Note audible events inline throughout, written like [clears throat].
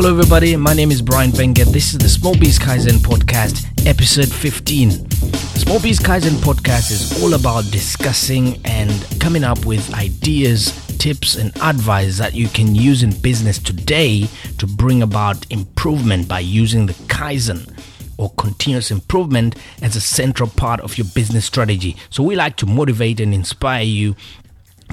Hello, everybody. My name is Brian Wenger. This is the Small Biz Kaizen podcast, episode 15. Small Biz Kaizen podcast is all about discussing and coming up with ideas, tips, and advice that you can use in business today to bring about improvement by using the Kaizen or continuous improvement as a central part of your business strategy. So, we like to motivate and inspire you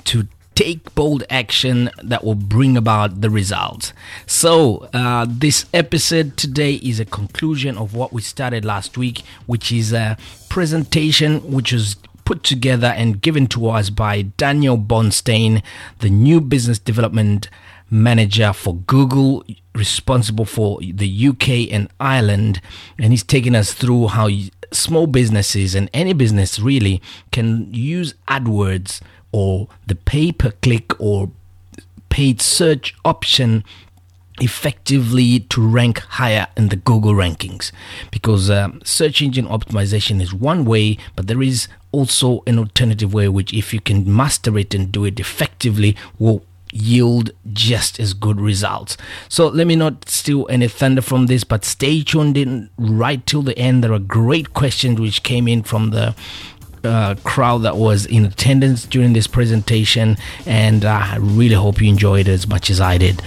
to take bold action that will bring about the results. So, uh, this episode today is a conclusion of what we started last week, which is a presentation which was put together and given to us by Daniel Bornstein, the new business development manager for Google, responsible for the UK and Ireland. And he's taking us through how small businesses and any business really can use AdWords or the pay per click or paid search option effectively to rank higher in the Google rankings because um, search engine optimization is one way, but there is also an alternative way which, if you can master it and do it effectively, will yield just as good results. So let me not steal any thunder from this, but stay tuned in right till the end. There are great questions which came in from the uh, crowd that was in attendance during this presentation, and I really hope you enjoyed it as much as I did.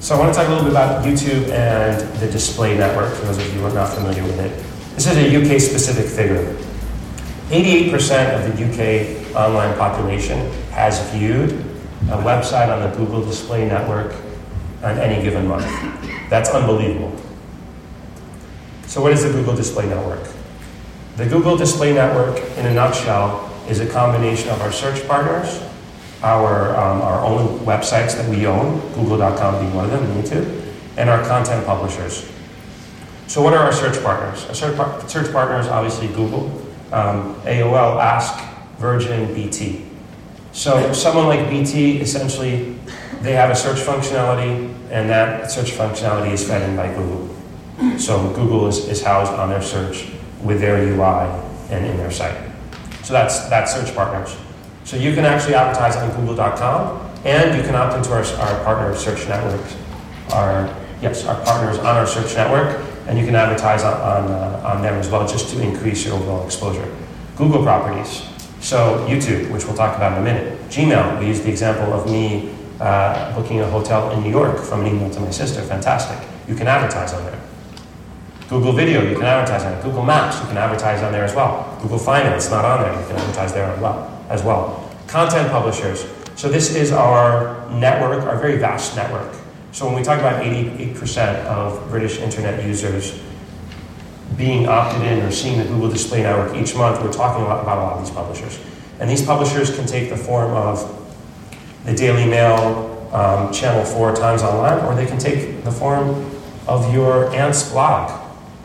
So I want to talk a little bit about YouTube and the display network, for those of you who are not familiar with it. This is a UK specific figure. 88% of the UK online population has viewed a website on the Google Display Network on any given month. That's unbelievable. So, what is the Google Display Network? The Google Display Network, in a nutshell, is a combination of our search partners, our, um, our own websites that we own, google.com being one of them, and YouTube, and our content publishers. So, what are our search partners? Our search, par- search partners, obviously, Google, um, AOL, Ask, Virgin, BT. So someone like BT, essentially, they have a search functionality, and that search functionality is fed in by Google. So Google is, is housed on their search with their UI and in their site. So that's, that's search partners. So you can actually advertise on google.com, and you can opt into our, our partner search networks, our, yes, our partners on our search network, and you can advertise on, on, uh, on them as well just to increase your overall exposure. Google properties. So YouTube, which we'll talk about in a minute. Gmail, we use the example of me uh, booking a hotel in New York from an email to my sister. Fantastic. You can advertise on there. Google Video, you can advertise on it. Google Maps, you can advertise on there as well. Google Finance, not on there, you can advertise there as well. As well. Content publishers. So this is our network, our very vast network. So when we talk about 88% of British internet users being opted in or seeing the Google Display Network each month, we're talking about a lot of these publishers. And these publishers can take the form of the Daily Mail, um, Channel 4 Times Online, or they can take the form of your aunt's blog,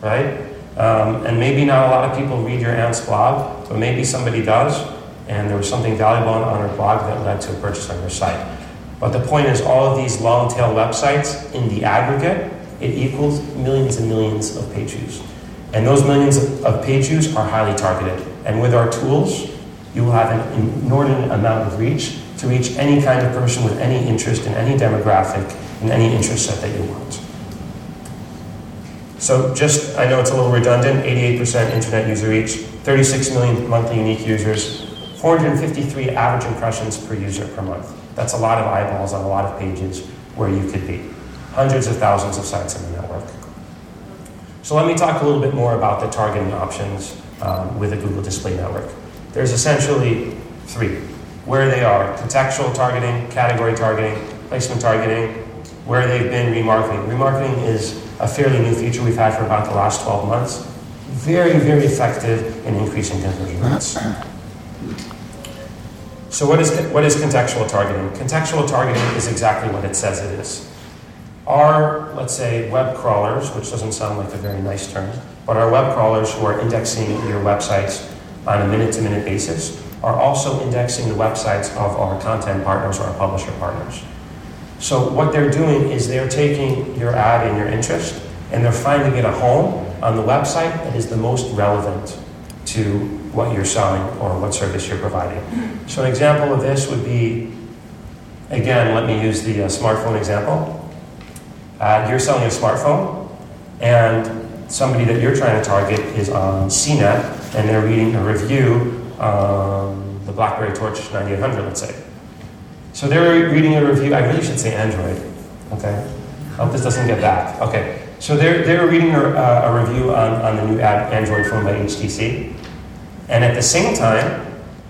right? Um, and maybe not a lot of people read your aunt's blog, but maybe somebody does, and there was something valuable on, her blog that led to a purchase on your site. But the point is, all of these long tail websites, in the aggregate, it equals millions and millions of page views. And those millions of page views are highly targeted. And with our tools, you will have an inordinate amount of reach to reach any kind of person with any interest in any demographic in any interest set that you want. So just, I know it's a little redundant, 88% internet user reach, 36 million monthly unique users, 453 average impressions per user per month. That's a lot of eyeballs on a lot of pages where you could be. Hundreds of thousands of sites in the network. So let me talk a little bit more about the targeting options um, with the Google Display Network. There's essentially three. Where they are, contextual targeting, category targeting, placement targeting, where they've been remarketing. Remarketing is a fairly new feature we've had for about the last 12 months. Very, very effective in increasing conversion rates. So what is, what is contextual targeting? Contextual targeting is exactly what it says it is. Our, let's say, web crawlers, which doesn't sound like a very nice term, but our web crawlers who are indexing your websites on a minute to minute basis are also indexing the websites of our content partners or our publisher partners. So what they're doing is they're taking your ad and your interest and they're finding it a home on the website that is the most relevant to what you're selling or what service you're providing. So, an example of this would be again, let me use the uh, smartphone example. Uh, you're selling a smartphone, and somebody that you're trying to target is on CNET, and they're reading a review on the BlackBerry Torch 9800, let's say. So they're reading a review. I really should say Android. Okay. I Hope this doesn't get back. Okay. So they're, they're reading a, a review on, on the new ad, Android phone by HTC. And at the same time,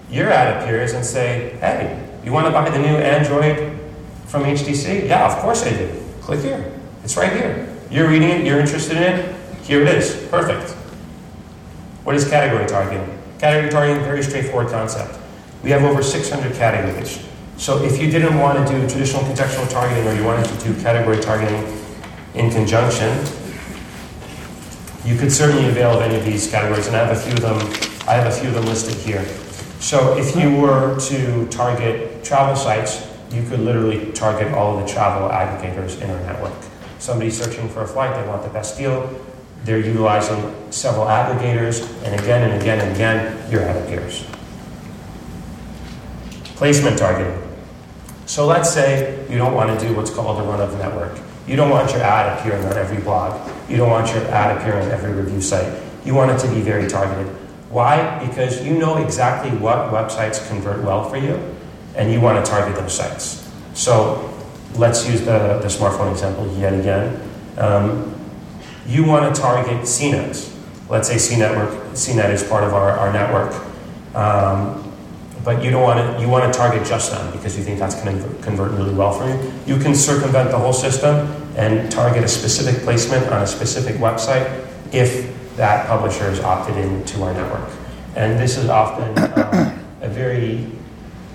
your ad appears and say, hey, you want to buy the new Android from HTC? Yeah, of course I do. Click here. It's right here. You're reading it, you're interested in it, here it is. Perfect. What is category targeting? Category targeting, very straightforward concept. We have over 600 categories. So if you didn't want to do traditional contextual targeting or you wanted to do category targeting in conjunction, you could certainly avail of any of these categories, and I have a few of them. I have a few of them listed here. So if you were to target travel sites, you could literally target all of the travel aggregators in our network. Somebody searching for a flight, they want the best deal. They're utilizing several aggregators, and again and again and again, your ad appears. Placement targeting. So let's say you don't want to do what's called a run of network. You don't want your ad appearing on every blog. You don't want your ad appearing on every review site. You want it to be very targeted. Why? Because you know exactly what websites convert well for you, and you want to target those sites. So let's use the, the smartphone example yet again. Um, you want to target CNET. Let's say CNetwork, CNET is part of our, our network. Um, but you don't want to you want to target just them because you think that's going to convert really well for you. You can circumvent the whole system and target a specific placement on a specific website if that publisher is opted into our network. And this is often uh, a very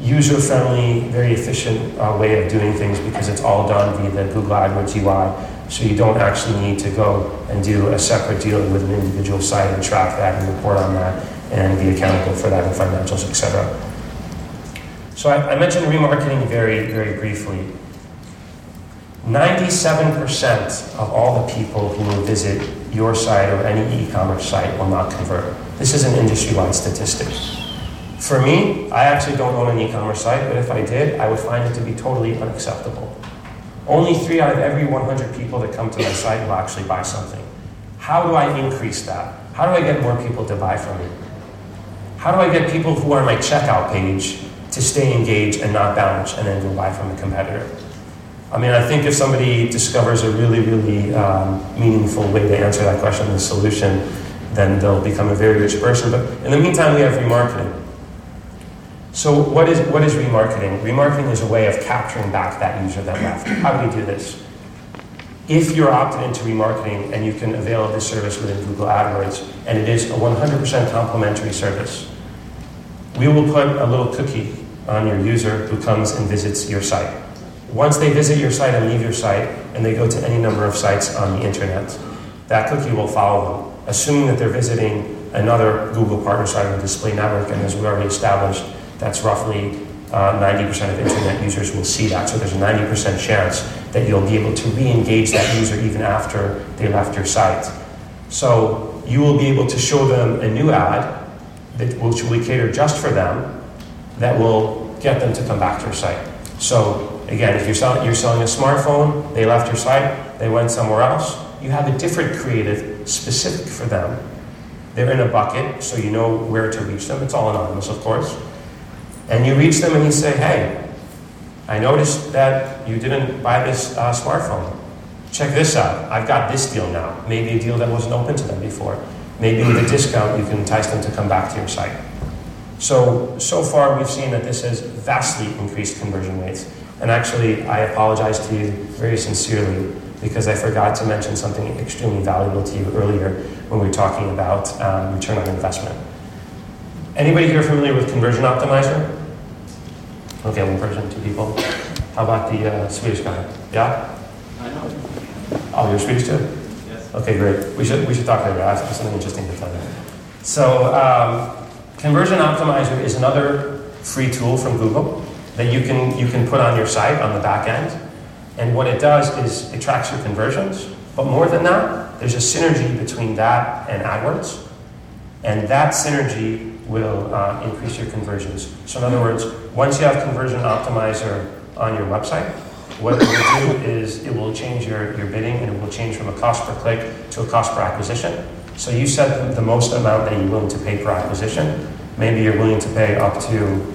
user-friendly, very efficient uh, way of doing things because it's all done via the Google AdWords UI. So you don't actually need to go and do a separate deal with an individual site and track that and report on that and be accountable for that in financials, etc. So I, I mentioned remarketing very, very briefly. 97% of all the people who will visit your site or any e-commerce site will not convert. This is an industry-wide statistic. For me, I actually don't own an e-commerce site, but if I did, I would find it to be totally unacceptable. Only three out of every 100 people that come to my site will actually buy something. How do I increase that? How do I get more people to buy from me? How do I get people who are on my checkout page to stay engaged and not bounce and then go buy from a competitor? I mean, I think if somebody discovers a really, really um, meaningful way to answer that question, the solution, then they'll become a very rich person. But in the meantime, we have remarketing. So, what is, what is remarketing? Remarketing is a way of capturing back that user that left. How do we do this? If you're opted into remarketing and you can avail of this service within Google AdWords, and it is a 100% complimentary service, we will put a little cookie on your user who comes and visits your site. Once they visit your site and leave your site, and they go to any number of sites on the internet, that cookie will follow them, assuming that they're visiting another Google partner site or display network, and as we already established, that's roughly uh, 90% of internet users will see that. So there's a 90% chance that you'll be able to re-engage that user even after they left your site. So you will be able to show them a new ad that which will cater just for them that will get them to come back to your site. So Again, if you're selling, you're selling a smartphone, they left your site, they went somewhere else, you have a different creative specific for them. They're in a bucket, so you know where to reach them. It's all anonymous, of course. And you reach them and you say, hey, I noticed that you didn't buy this uh, smartphone. Check this out. I've got this deal now. Maybe a deal that wasn't open to them before. Maybe with a discount, you can entice them to come back to your site. So, so far, we've seen that this has vastly increased conversion rates. And actually, I apologize to you very sincerely because I forgot to mention something extremely valuable to you earlier when we were talking about um, return on investment. Anybody here familiar with Conversion Optimizer? Okay, one person, two people. How about the uh, Swedish guy? Yeah? I know. Oh, you're Swedish too? Yes. Okay, great. We should, we should talk later. I have something interesting to tell you. So, um, Conversion Optimizer is another free tool from Google that you can, you can put on your site on the back end. And what it does is it tracks your conversions, But more than that, there's a synergy between that and AdWords, and that synergy will uh, increase your conversions. So, in other words, once you have Conversion Optimizer on your website, what it will do is it will change your, your bidding and it will change from a cost per click to a cost per acquisition. So you set the most amount that you're willing to pay per acquisition. Maybe you're willing to pay up to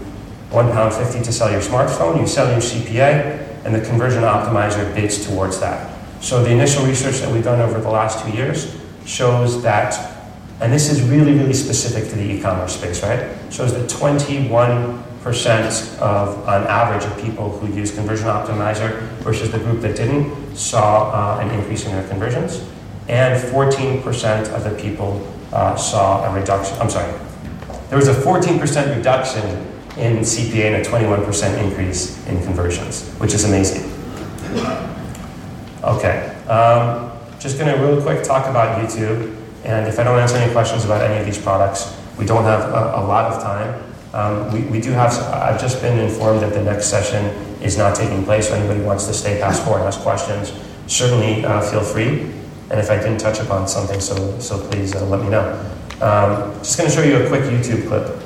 £1.50 to sell your smartphone, you sell your CPA, and the conversion optimizer bids towards that. So the initial research that we've done over the last two years shows that, and this is really, really specific to the e-commerce space, right? Shows that 21 percent of, on average, of people who use Conversion Optimizer versus the group that didn't saw uh, an increase in their conversions, and 14% of the people uh, saw a reduction. I'm sorry, there was a 14% reduction in CPA and a 21% increase in conversions, which is amazing. Okay, um, just going to real quick talk about YouTube, and if I don't answer any questions about any of these products, we don't have a, a lot of time. Um, we, we do have, I've just been informed that the next session is not taking place, so anybody wants to stay past four and ask questions, certainly uh, feel free. And if I didn't touch upon something, so, so please uh, let me know. Um, just going to show you a quick YouTube clip.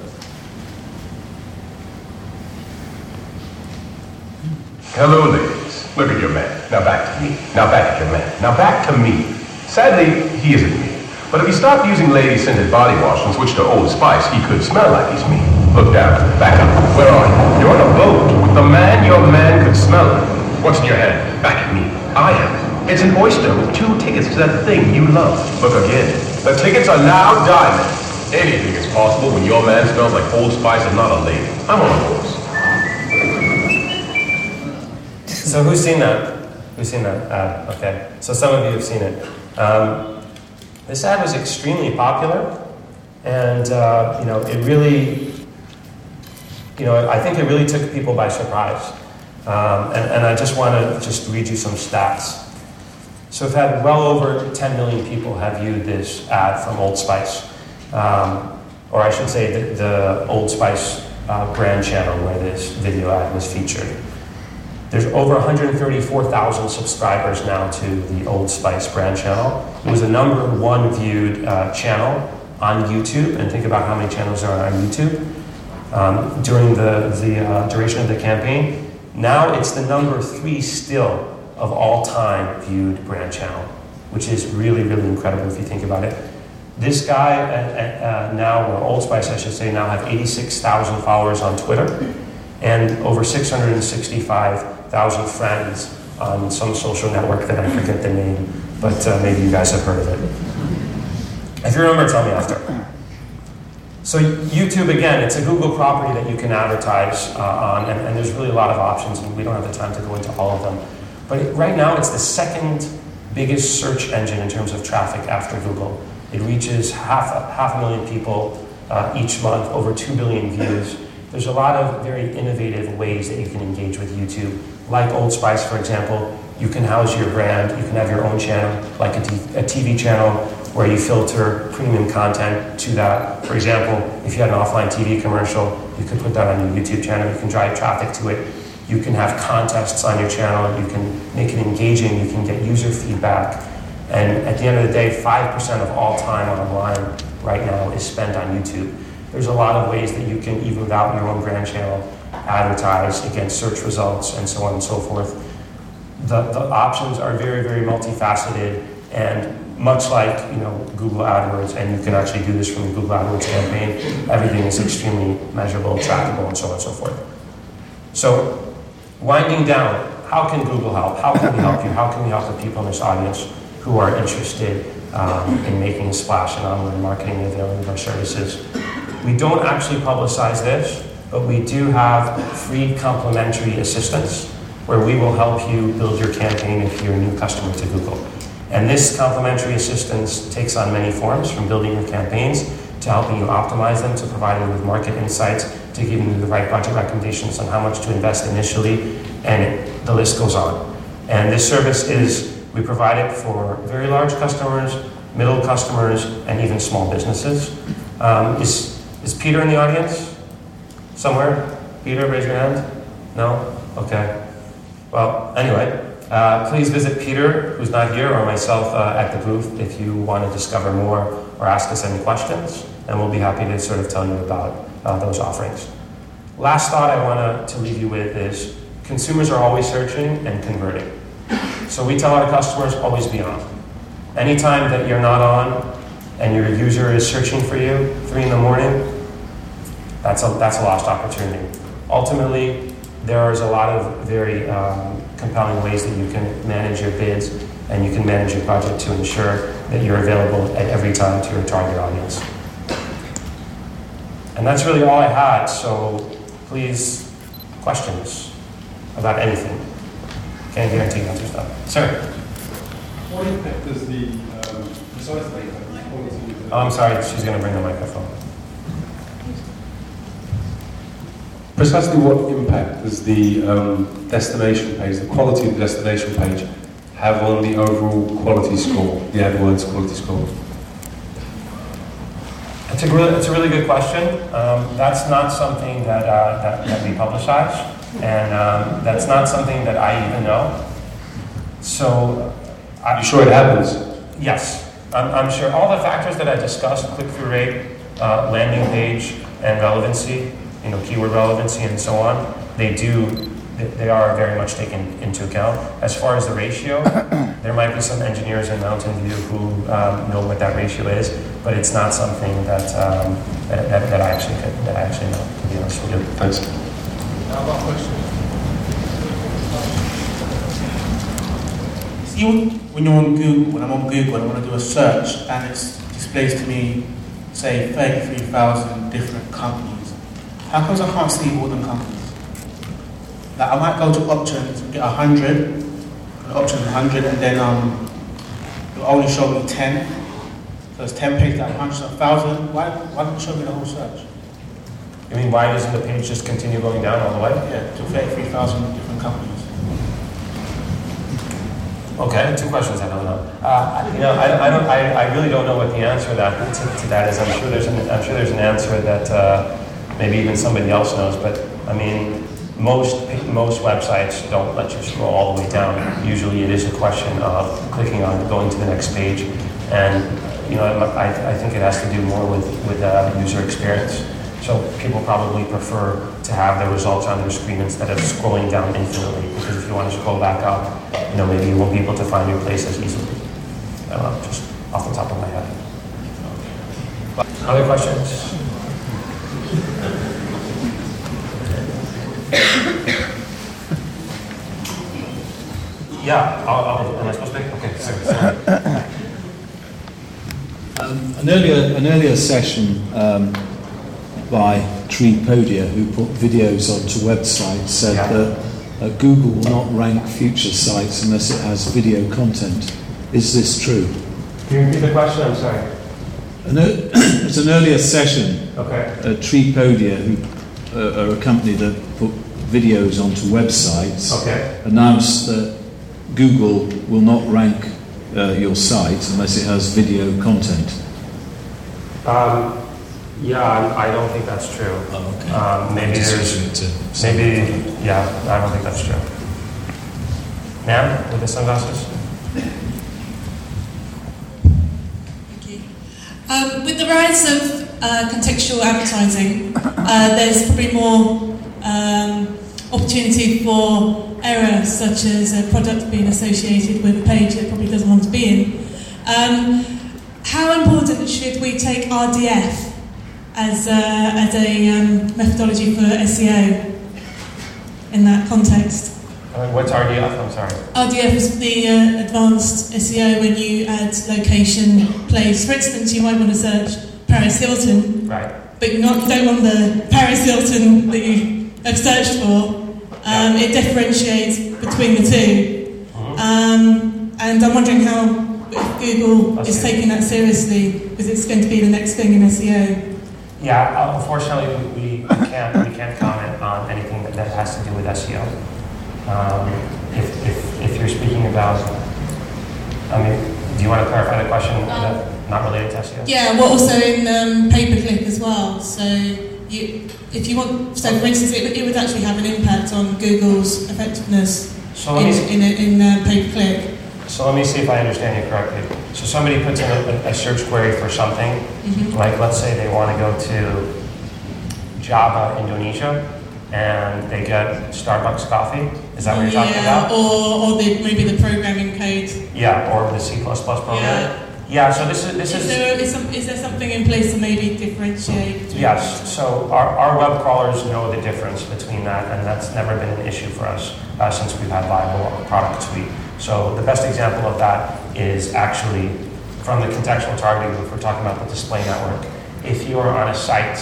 Hello, ladies. Look at your man. Now back to me. Now back at your man. Now back to me. Sadly, he isn't me. But if he stopped using lady-scented body wash and switched to Old Spice, he could smell like he's me. Look down. Back up. Where are you? You're on a boat with the man your man could smell. What's in your hand? Back at me. I am. It's an oyster with two tickets to that thing you love. Look again. The tickets are now diamond. Anything is possible when your man smells like Old Spice and not a lady. I'm on a horse. So who's seen that? Who's seen that ad? Okay. So some of you have seen it. Um, this ad was extremely popular, and uh, you know, it really, you know, I think it really took people by surprise. Um, and, and I just want to just read you some stats. So we've had well over 10 million people have viewed this ad from Old Spice, um, or I should say the, the Old Spice uh, brand channel where this video ad was featured. There's over 134,000 subscribers now to the Old Spice brand channel. It was the number one viewed uh, channel on YouTube, and think about how many channels are on YouTube um, during the, the uh, duration of the campaign. Now it's the number three still of all time viewed brand channel, which is really, really incredible if you think about it. This guy at, at, uh, now, or Old Spice, I should say, now have 86,000 followers on Twitter and over 665,000 friends on some social network that I forget the name, but uh, maybe you guys have heard of it. If you remember, tell me after. So YouTube, again, it's a Google property that you can advertise uh, on, and, and, there's really a lot of options, and we don't have the time to go into all of them. But right now, it's the second biggest search engine in terms of traffic after Google. It reaches half, half a million people uh, each month, over 2 billion views. There's a lot of very innovative ways that you can engage with YouTube. Like Old Spice, for example, you can house your brand, you can have your own channel, like a, TV channel where you filter premium content to that. For example, if you had an offline TV commercial, you could put that on your YouTube channel, you can drive traffic to it. You can have contests on your channel, you can make it engaging, you can get user feedback. And at the end of the day, 5% of all time online right now is spent on YouTube. There's a lot of ways that you can, even without your own brand channel, advertise against search results and so on and so forth. The, the options are very, very multifaceted and much like you know Google AdWords, and you can actually do this from the Google AdWords campaign, everything is extremely measurable, trackable, and so on and so forth. So, winding down, how can Google help? How can we help you? How can we help the people in this audience who are interested um, in making a splash in online marketing and availing of our services? We don't actually publicize this, but we do have free complimentary assistance where we will help you build your campaign if you're a new customer to Google. And this complimentary assistance takes on many forms, from building your campaigns to helping you optimize them, to providing you with market insights, to giving you the right budget recommendations on how much to invest initially, and it, the list goes on. And this service is, we provide it for very large customers, middle customers, and even small businesses. Um, is is Peter in the audience? Somewhere? Peter, raise your hand. No? Okay. Well, anyway, Uh, please visit Peter, who's not here, or myself uh, at the booth if you want to discover more or ask us any questions, and we'll be happy to sort of tell you about uh, those offerings. Last thought I want to leave you with is consumers are always searching and converting. So we tell our customers always be on. Anytime that you're not on and your user is searching for you, three in the morning, that's a, that's a lost opportunity. Ultimately, there is a lot of very um, compelling ways that you can manage your bids and you can manage your budget to ensure that you're available at every time to your target audience. And that's really all I had, so please, questions about anything. Can't guarantee answers though. Sir? What impact does the um, precisely have quality of the Oh, I'm sorry, she's going to bring the microphone. Precisely what impact does the um, destination page, the quality of the destination page, have on the overall quality score, the AdWords quality score? It's a really, it's a really good question. Um, that's not something that, uh, that, that we publicize, and um, that's not something that I even know. So, Are I, you sure it happens? yes, I'm, I'm sure all the factors that I discussed, click-through rate, uh, landing page, and relevancy, you know, keyword relevancy, and so on, they do, they- they are very much taken into account. As far as the ratio, [coughs] there might be some engineers in Mountain View who um, know what that ratio is, but it's not something that, um, that, that, that I actually could, that I actually know, to be honest with you. Thanks. Now, I've got a question. See, when you're on Google, when I'm on Google and I want to do a search and it displays to me, say, 33,000 different companies, how comes I can't see all them companies? Like, I might go to options get 100, an option 100, and then um, it'll only show me 10. So it's 10 pages of 100, 1,000. Why, why don't it show me the whole search? I mean, why doesn't the page just continue going down all the way? Yeah, to 33,000 different companies. Okay, two questions I don't know. Uh, you know, I, I, don't, I, I really don't know what the answer to that, to, to that is. I'm sure there's an, I'm sure there's an answer that uh, maybe even somebody else knows. But I mean, most most websites don't let you scroll all the way down. Usually, it is a question of clicking on going to the next page, and you know, I, I think it has to do more with with uh, user experience. So people probably prefer to have the results on their screen instead of scrolling down infinitely. Because if you want to scroll back up, you know, maybe you won't be able to find your place as easily. I don't know, just off the top of my head. Other questions? Yeah, I'll, I'll, am I supposed to? Okay, sorry. sorry. Um, an earlier an earlier session um, by Treepodia, who put videos onto websites, said Yeah. that uh, Google will not rank future sites unless it has video content. Is this true? Can you repeat the question? I'm sorry. An [clears throat] it's an earlier session. Okay. Uh, Treepodia, who uh, are a company that put videos onto websites, Okay. announced that Google will not rank uh, your site unless it has video content. Um, yeah, I, I don't think that's true. Oh, okay. Um, maybe there's, maybe, yeah, I don't think that's true. Ma'am, with the sunglasses? Thank you. Um, with the rise of uh, contextual advertising, uh, there's probably more um, opportunity for error, such as a product being associated with a page it probably doesn't want to be in. Um, how important should we take RDF as a, as a um, methodology for SEO in that context? Uh, what's RDF? I'm sorry. RDF is the uh, advanced SEO when you add location, place. For instance, you might want to search Paris Hilton, Right. but you're not, you don't want the Paris Hilton that you have searched for. Um, it differentiates between the 2 Mhm. Um, and I'm wondering how Google I is see. taking that seriously because it's going to be the next thing in SEO. Yeah, uh, unfortunately, we, we can't, we can't comment on anything that, that has to do with SEO. Um, if, if, if you're speaking about, I mean, do you want to clarify the question that, not related to SEO? Yeah, well, also in um, pay-per-click as well. So you, if you want, so for instance, it, would- it would actually have an impact on Google's effectiveness So let me, s- in, in, in uh, pay per click. so let me see if I understand you correctly. So somebody puts in a, a search query for something, Mhm. like let's say they want to go to Java, Indonesia, and they get Starbucks coffee. Is that what you're talking about? or, or the, maybe the programming code. Yeah, or the C++ program. Yeah. Yeah, so this is, this Is is. there, is, some, is there something in place to maybe differentiate? Yes, so our, our web crawlers know the difference between that, and that's never been an issue for us uh, since we've had viable product suite. So the best example of that is actually from the contextual targeting, if we're talking about the display network. If you are on a site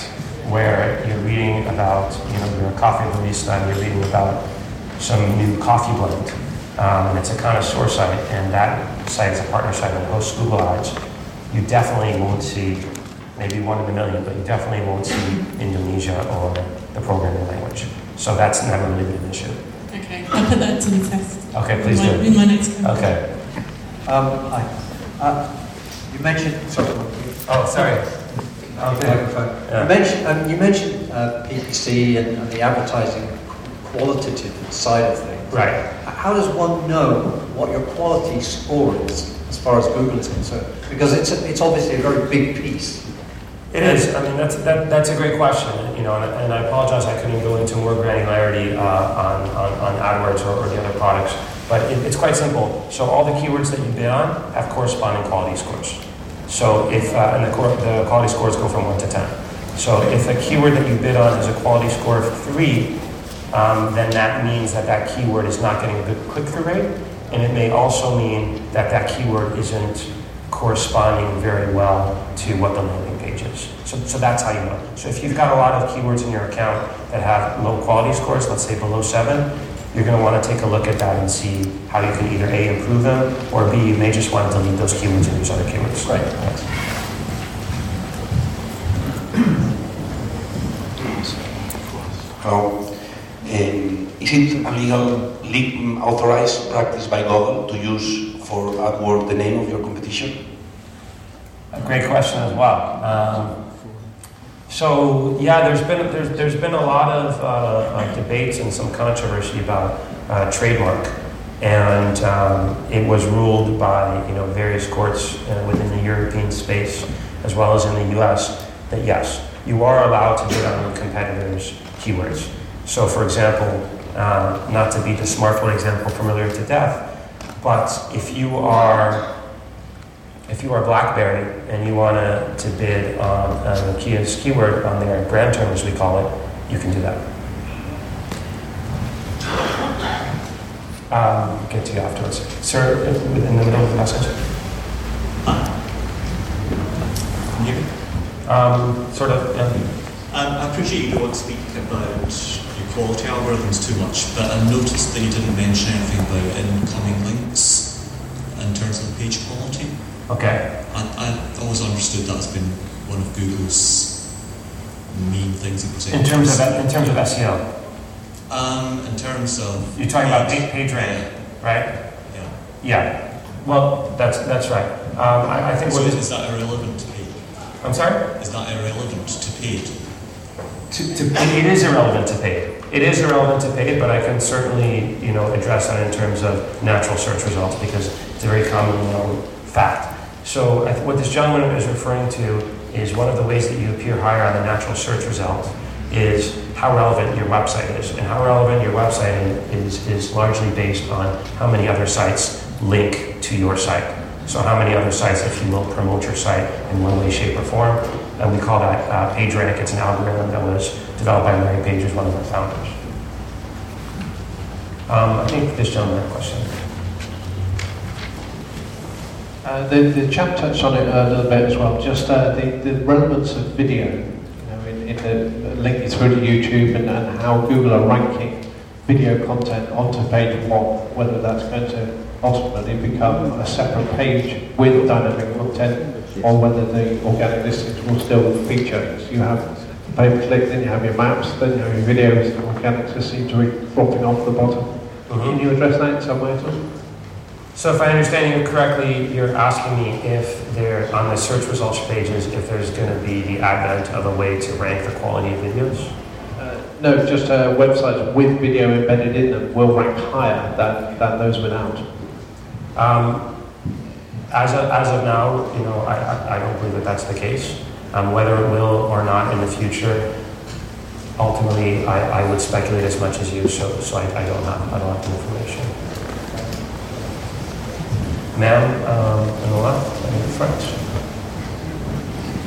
where you're reading about, you know, you're a coffee barista and you're reading about some new coffee blend, um, and it's a connoisseur site, and that site is a partner site and hosts Google Ads, you definitely won't see, maybe one in a million, but you definitely won't see Indonesia or the programming language. So that's never really been an issue. Okay, [laughs] I'll put that to the test. Okay, please in my, do. In my next one. Okay. Um, hi. Uh, you mentioned, sorry, Oh, sorry. microphone. Yeah. You mentioned, um, you mentioned uh, PPC and, and the advertising qualitative side of things. Right. How does one know what your quality score is as far as Google is concerned? Because it's, a, it's obviously a very big piece. It is. I mean, that's that, that's a great question. You know, and, and I apologize I couldn't go into more granularity uh, on, on on AdWords or, or the other products, but it, it's quite simple. So all the keywords that you bid on have corresponding quality scores. So if uh, and the, cor- the quality scores go from one to ten. So if a keyword that you bid on has a quality score of three, um, then that means that that keyword is not getting a good click-through rate, and it may also mean that that keyword isn't corresponding very well to what the landing page is. So, so that's how you know. So if you've got a lot of keywords in your account that have low quality scores, let's say below seven, you're going to want to take a look at that and see how you can either A, improve them, or B, you may just want to delete those keywords and use other keywords. Right. Hello. Um, is it a legal, le- authorized practice by Google to use for AdWords the name of your competition? A great question as well. Um, so yeah, there's been there's, there's been a lot of uh, uh, debates and some controversy about uh, trademark, and um, it was ruled by you know various courts uh, within the European space as well as in the U.S. that yes, you are allowed to bid on competitors' keywords. So for example, uh, not to be the smartphone example familiar to death, but if you are if you are BlackBerry and you want to, to bid on a key, keyword on their brand term, as we call it, you can do that. Um, get to you afterwards. Sir, in the middle of the message. Um, sort of, yeah. Um, I appreciate you don't want to speak about quality algorithms too much, but I noticed that you didn't mention anything about incoming links in terms of page quality. Okay. I, I always understood that's been one of Google's main things it was In terms of in terms of SEO, Um, in terms of you're talking about page- page, page rank, right? Yeah. Yeah. Well, that's that's right. Um, I, I think So what is, is. that irrelevant to paid? I'm sorry. Is that irrelevant to paid? To, to, it is irrelevant to paid. It is irrelevant to paid, but I can certainly, you know, address that in terms of natural search results because it's a very commonly known fact. So th- what this gentleman is referring to is one of the ways that you appear higher on the natural search results is how relevant your website is. And how relevant your website is, is largely based on how many other sites link to your site. So how many other sites, if you will, promote your site in one way, shape, or form. And we call that uh, PageRank. It's an algorithm that was developed by Larry Page, one of our founders. Um, I think this gentleman had a question. Uh, the, the chap touched on it a little bit as well, just uh, the, the relevance of video, you know, in, in the linking through to YouTube and, and how Google are ranking video content onto page one, whether that's going to ultimately become a separate page with dynamic content or whether the organic listings will still feature. So you have pay-per-click, then you have your maps, then you have your videos, the organics just seem to be dropping off the bottom. Can you address that in some way at all? So if I understand you correctly, you're asking me if there, on the search results pages, if there's going to be the advent of a way to rank the quality of videos? Uh, No, just uh, websites with video embedded in them will rank higher than, than those without. Um, as, of, as of now, you know, I, I, I don't believe that that's the case. Um, whether it will or not in the future, ultimately, I, I would speculate as much as you, so, so I, I don't have, I don't have the information. Ma'am, um, the left, and in the front.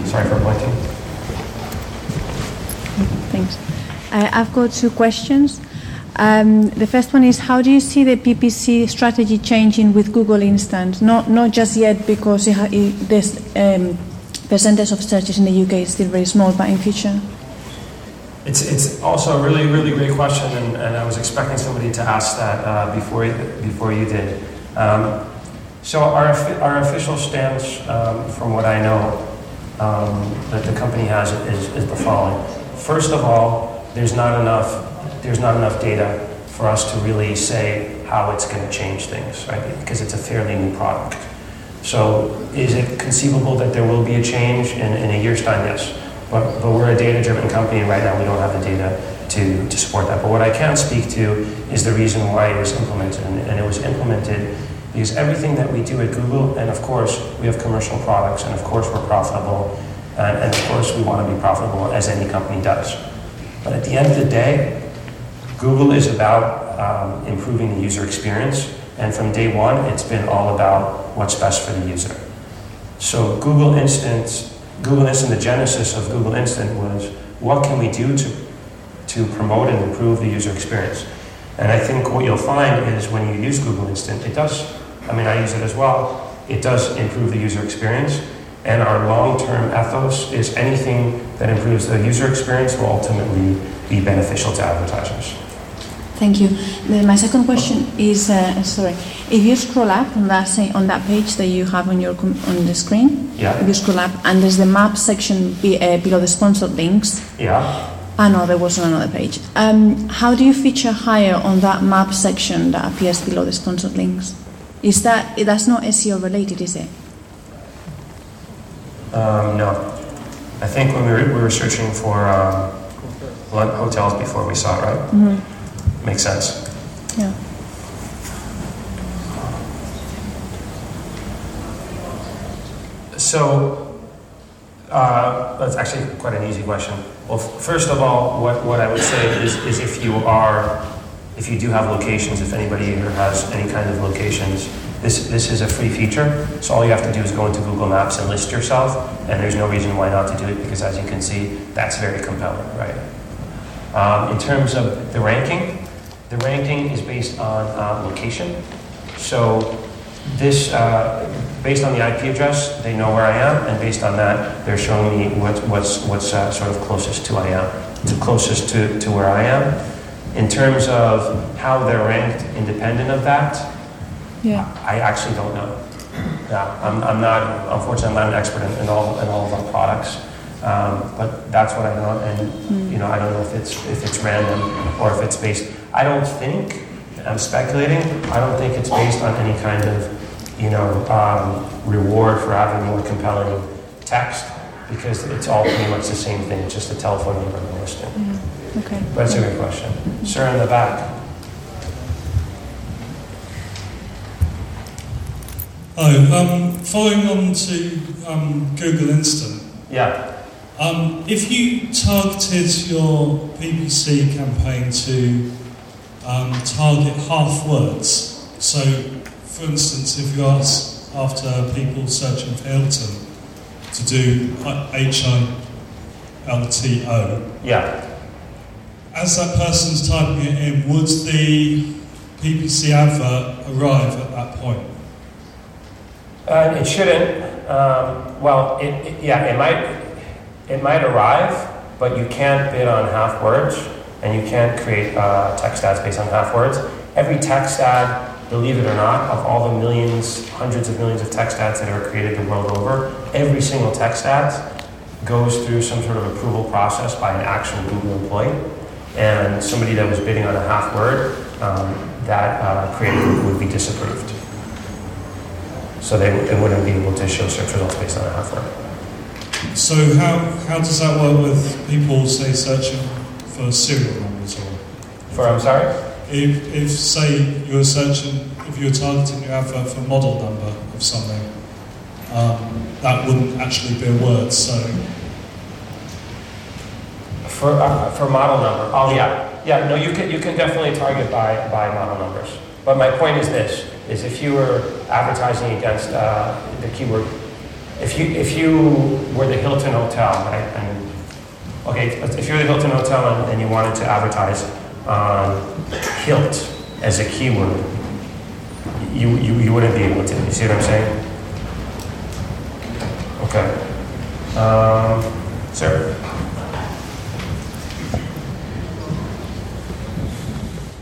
Sorry for pointing. Thanks. Uh, I've got two questions. Um, the first one is how do you see the PPC strategy changing with Google Instant? Not not just yet because it it, this um, percentage of searches in the UK is still very small, but in future. It's, it's also a really, really great question, and, and I was expecting somebody to ask that uh, before, before you did. Um, so, our, our official stance, um, from what I know, um, that the company has is, is the following. First of all, there's not enough, there's not enough data for us to really say how it's going to change things, right? Because it's a fairly new product. So, is it conceivable that there will be a change in, in a year's time? Yes. But, but we're a data-driven company, and right now we don't have the data to, to support that. But what I can speak to is the reason why it was implemented. And, and it was implemented because everything that we do at Google, and of course we have commercial products, and of course we're profitable, and, and of course we want to be profitable as any company does. But at the end of the day, Google is about um, improving the user experience, and from day one, it's been all about what's best for the user. So Google Instant, Google Instant, the genesis of Google Instant was what can we do to, to promote and improve the user experience? And I think what you'll find is when you use Google Instant, it does, I mean, I use it as well, it does improve the user experience. And our long-term ethos is anything that improves the user experience will ultimately be beneficial to advertisers. Thank you. Then my second question is, uh, sorry, if you scroll up on that say, on that page that you have on your com- on the screen, Yeah. if you scroll up and there's the map section be, uh, below the sponsored links. Yeah. Ah no, there was on another page. Um, how do you feature higher on that map section that appears below the sponsored links? Is that that's not SEO related, is it? Um, no. I think when we were, we were searching for um, hotels before we saw it, right? Mm-hmm. Makes sense. Yeah. So, uh, that's actually quite an easy question. Well, f- first of all, what, what I would say is, is if you are, if you do have locations, if anybody here has any kind of locations, this, this is a free feature. So all you have to do is go into Google Maps and list yourself, and there's no reason why not to do it because, as you can see, that's very compelling, right? Um, in terms of the ranking, the ranking is based on uh, location. So this, uh, based on the IP address, they know where I am, and based on that, they're showing me what, what's, what's uh, sort of closest to I am, to closest to, to where I am. In terms of how they're ranked independent of that, Yeah. I actually don't know. Yeah, I'm, I'm not, unfortunately, I'm not an expert in, in all, in all of our products. Um, but that's what I know, and, you know, I don't know if it's, if it's random or if it's based, I don't think, I'm speculating, I don't think it's based on any kind of, you know, um, reward for having more compelling text, because it's all pretty much the same thing, it's just a telephone number and a listing. Okay. But it's a good question. Sir in the back. Hi, um, following on to um, Google Instant. Yeah. Um, if you targeted your PPC campaign to um, target half words, so for instance, if you ask after people searching for Hilton to do H I L T O, Yeah. as that person's typing it in, would the PPC advert arrive at that point? Uh, it shouldn't. Um, well, it, it, yeah, it might. It might arrive, but you can't bid on half words, and you can't create uh, text ads based on half words. Every text ad, believe it or not, of all the millions, hundreds of millions of text ads that are created the world over, every single text ad goes through some sort of approval process by an actual Google employee. And somebody that was bidding on a half word, um, that uh, creative would be disapproved. So they, they wouldn't be able to show search results based on a half word. So how, how does that work with people, say, searching for serial numbers or? For I'm sorry. If, if say you're searching, if you were targeting your advert for model number of something, um, that wouldn't actually be a word. So For, uh, for model number, oh yeah, yeah, no, you can, you can definitely target by, by model numbers. But my point is this, is if you were advertising against uh, the keyword, if you, if you were the Hilton Hotel, right, and, okay, if you're the Hilton Hotel and, you wanted to advertise on Hilt as a keyword, you, you, you wouldn't be able to, you see what I'm saying? Okay. Um, sir?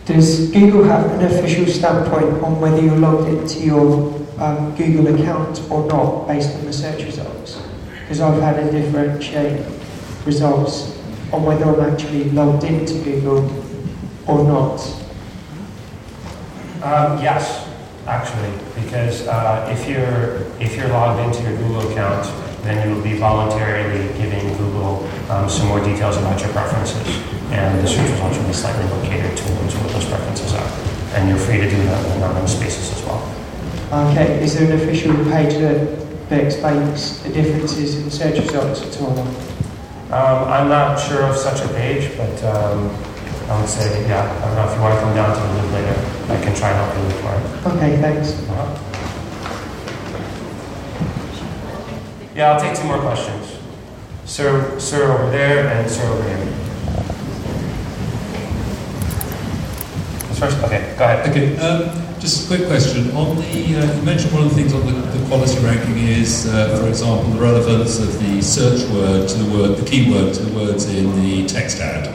Does Google have an official standpoint on whether you're logged into your um, Google account or not based on the search results? Because I've had a differentiate results on whether I'm actually logged into Google or not. Um, yes, actually, because uh, if you're if you're logged into your Google account, then you will be voluntarily giving Google um, some more details about your preferences, and the search results will be slightly more catered towards what those preferences are. And you're free to do that in anonymous spaces as well. Okay, is there an official page that, that explains the differences in search results at all? Um, I'm not sure of such a page, but um, I would say, yeah, I don't know if you want to come down to the loop later, I can try and help you look for it. Okay, thanks. Uh-huh. Yeah, I'll take two more questions. Sir, sir over there and sir over here. First, okay, go ahead. Okay, um, just a quick question. On the, uh, you mentioned one of the things on the, the quality ranking is, uh, for example, the relevance of the search word to the word, the keyword to the words in the text ad.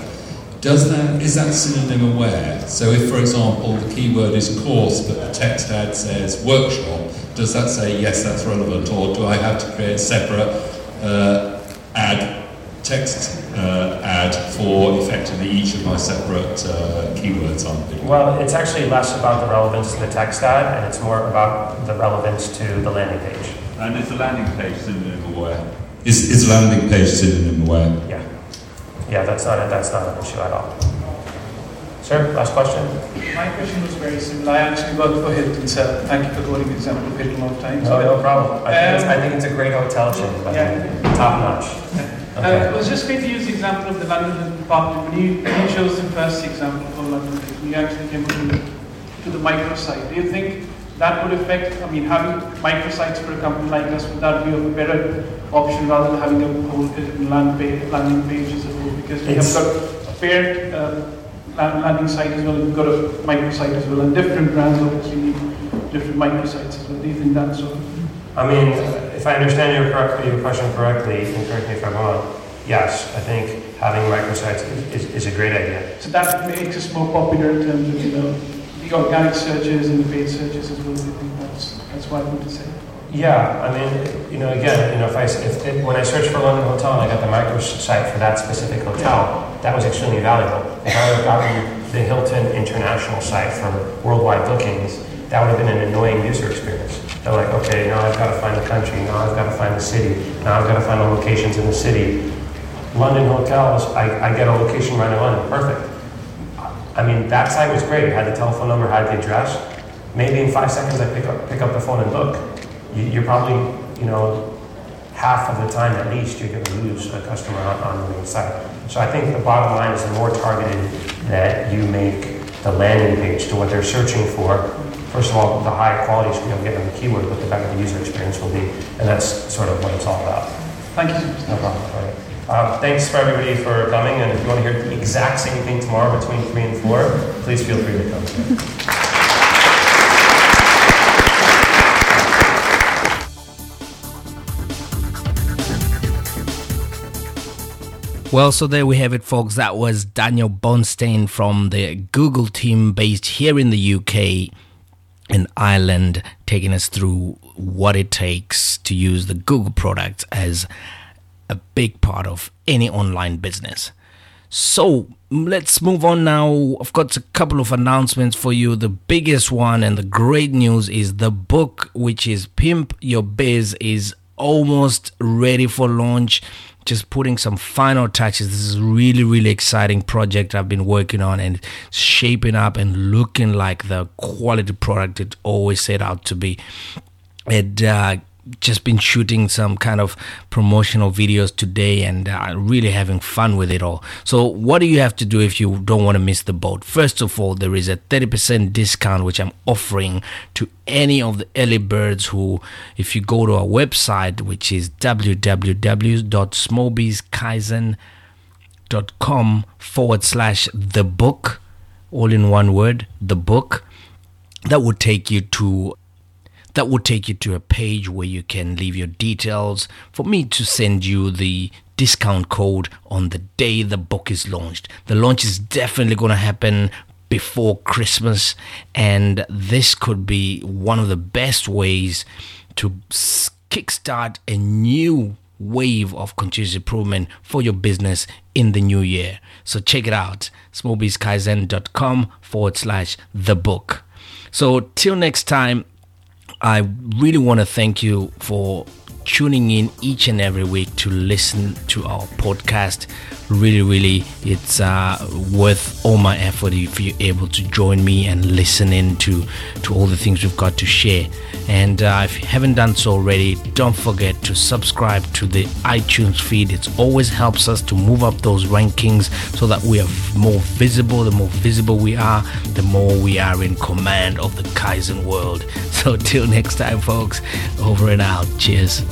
Does that is that synonym aware? So, if, for example, the keyword is course, but the text ad says workshop, does that say yes, that's relevant, or do I have to create a separate uh, ad text uh, ad for effectively each of my separate uh, keywords on it? Well, it's actually less about the relevance to the text ad, and it's more about the relevance to the landing page. And is the landing page synonym aware? Is, is landing page synonym aware? Yeah. Yeah, that's not, a, that's not an issue at all. Sir, last question? My question was very similar. I actually work for Hilton, so thank you for quoting the example of Hilton all the time. No, no problem. I think, it's, Um, I think it's a great hotel chain, but Yeah. top notch. Uh, I was just going to use the example of the London department. When you, when you chose the first example for London, you actually came to the, to the microsite. Do you think that would affect, I mean, having microsites for a company like us, would that be a better option rather than having a whole uh, land page, landing page as a whole? Because we It's- have got a parent uh, land- landing site as well, we've got a microsite as well, and different brands obviously need different microsites as well. Do you think that's so? I mean, if I understand your, correct, your question correctly, and correct me if I'm wrong, yes, I think having microsites is, is, is a great idea. So that makes us more popular in terms of, you know, the organic searches and the paid searches as well. I think that's, that's what I to say. Yeah, I mean, you know, again, you know, if I, if, if, when I searched for London Hotel and I got the microsite for that specific hotel, that was extremely valuable. If I would have gotten the Hilton International site for worldwide bookings, that would have been an annoying user experience. They're like, okay, now I've got to find the country, now I've got to find the city, now I've got to find the locations in the city. London hotels, I, I get a location right in London, perfect. I mean, that site was great. Had the telephone number, had the address. Maybe in five seconds I pick up, pick up the phone and book. You, you're probably, you know, half of the time at least you're going to lose a customer on, on the main site. So I think the bottom line is the more targeted that you make the landing page to what they're searching for. First of all, the higher quality should be able to get them the keyword, but the better the user experience will be. And that's sort of what it's all about. Thank you. No problem. All right. Um, thanks for everybody for coming, and if you want to hear the exact same thing tomorrow between 3 and 4, please feel free to come. Well, so there we have it, folks. That was Daniel Bornstein from the Google team based here in the UK in Ireland, taking us through what it takes to use the Google product as a big part of any online business. So let's move on now. I've got a couple of announcements for you. The biggest one and the great news is the book, which is Pimp Your Biz, is almost ready for launch. Just putting some final touches. This is really, really exciting project I've been working on and shaping up and looking like the quality product it always set out to be. It uh, just been shooting some kind of promotional videos today and uh, really having fun with it all. So, what do you have to do if you don't want to miss the boat? First of all, there is a 30% discount which I'm offering to any of the early birds who, if you go to our website, which is www.smallbizkaizen.com forward slash the book, all in one word, the book, that would take you to that will take you to a page where you can leave your details for me to send you the discount code on the day the book is launched. The launch is definitely going to happen before Christmas, and this could be one of the best ways to kickstart a new wave of continuous improvement for your business in the new year. So check it out smallbizkaizen.com forward slash the book. So till next time, I really want to thank you for tuning in each and every week to listen to our podcast. Really, really, it's uh, worth all my effort if you're able to join me and listen in to, to all the things we've got to share. And uh, if you haven't done so already, don't forget to subscribe to the iTunes feed. It always helps us to move up those rankings so that we are more visible. The more visible we are, the more we are in command of the Kaizen world. [laughs] So, till next time, folks, over and out. Cheers.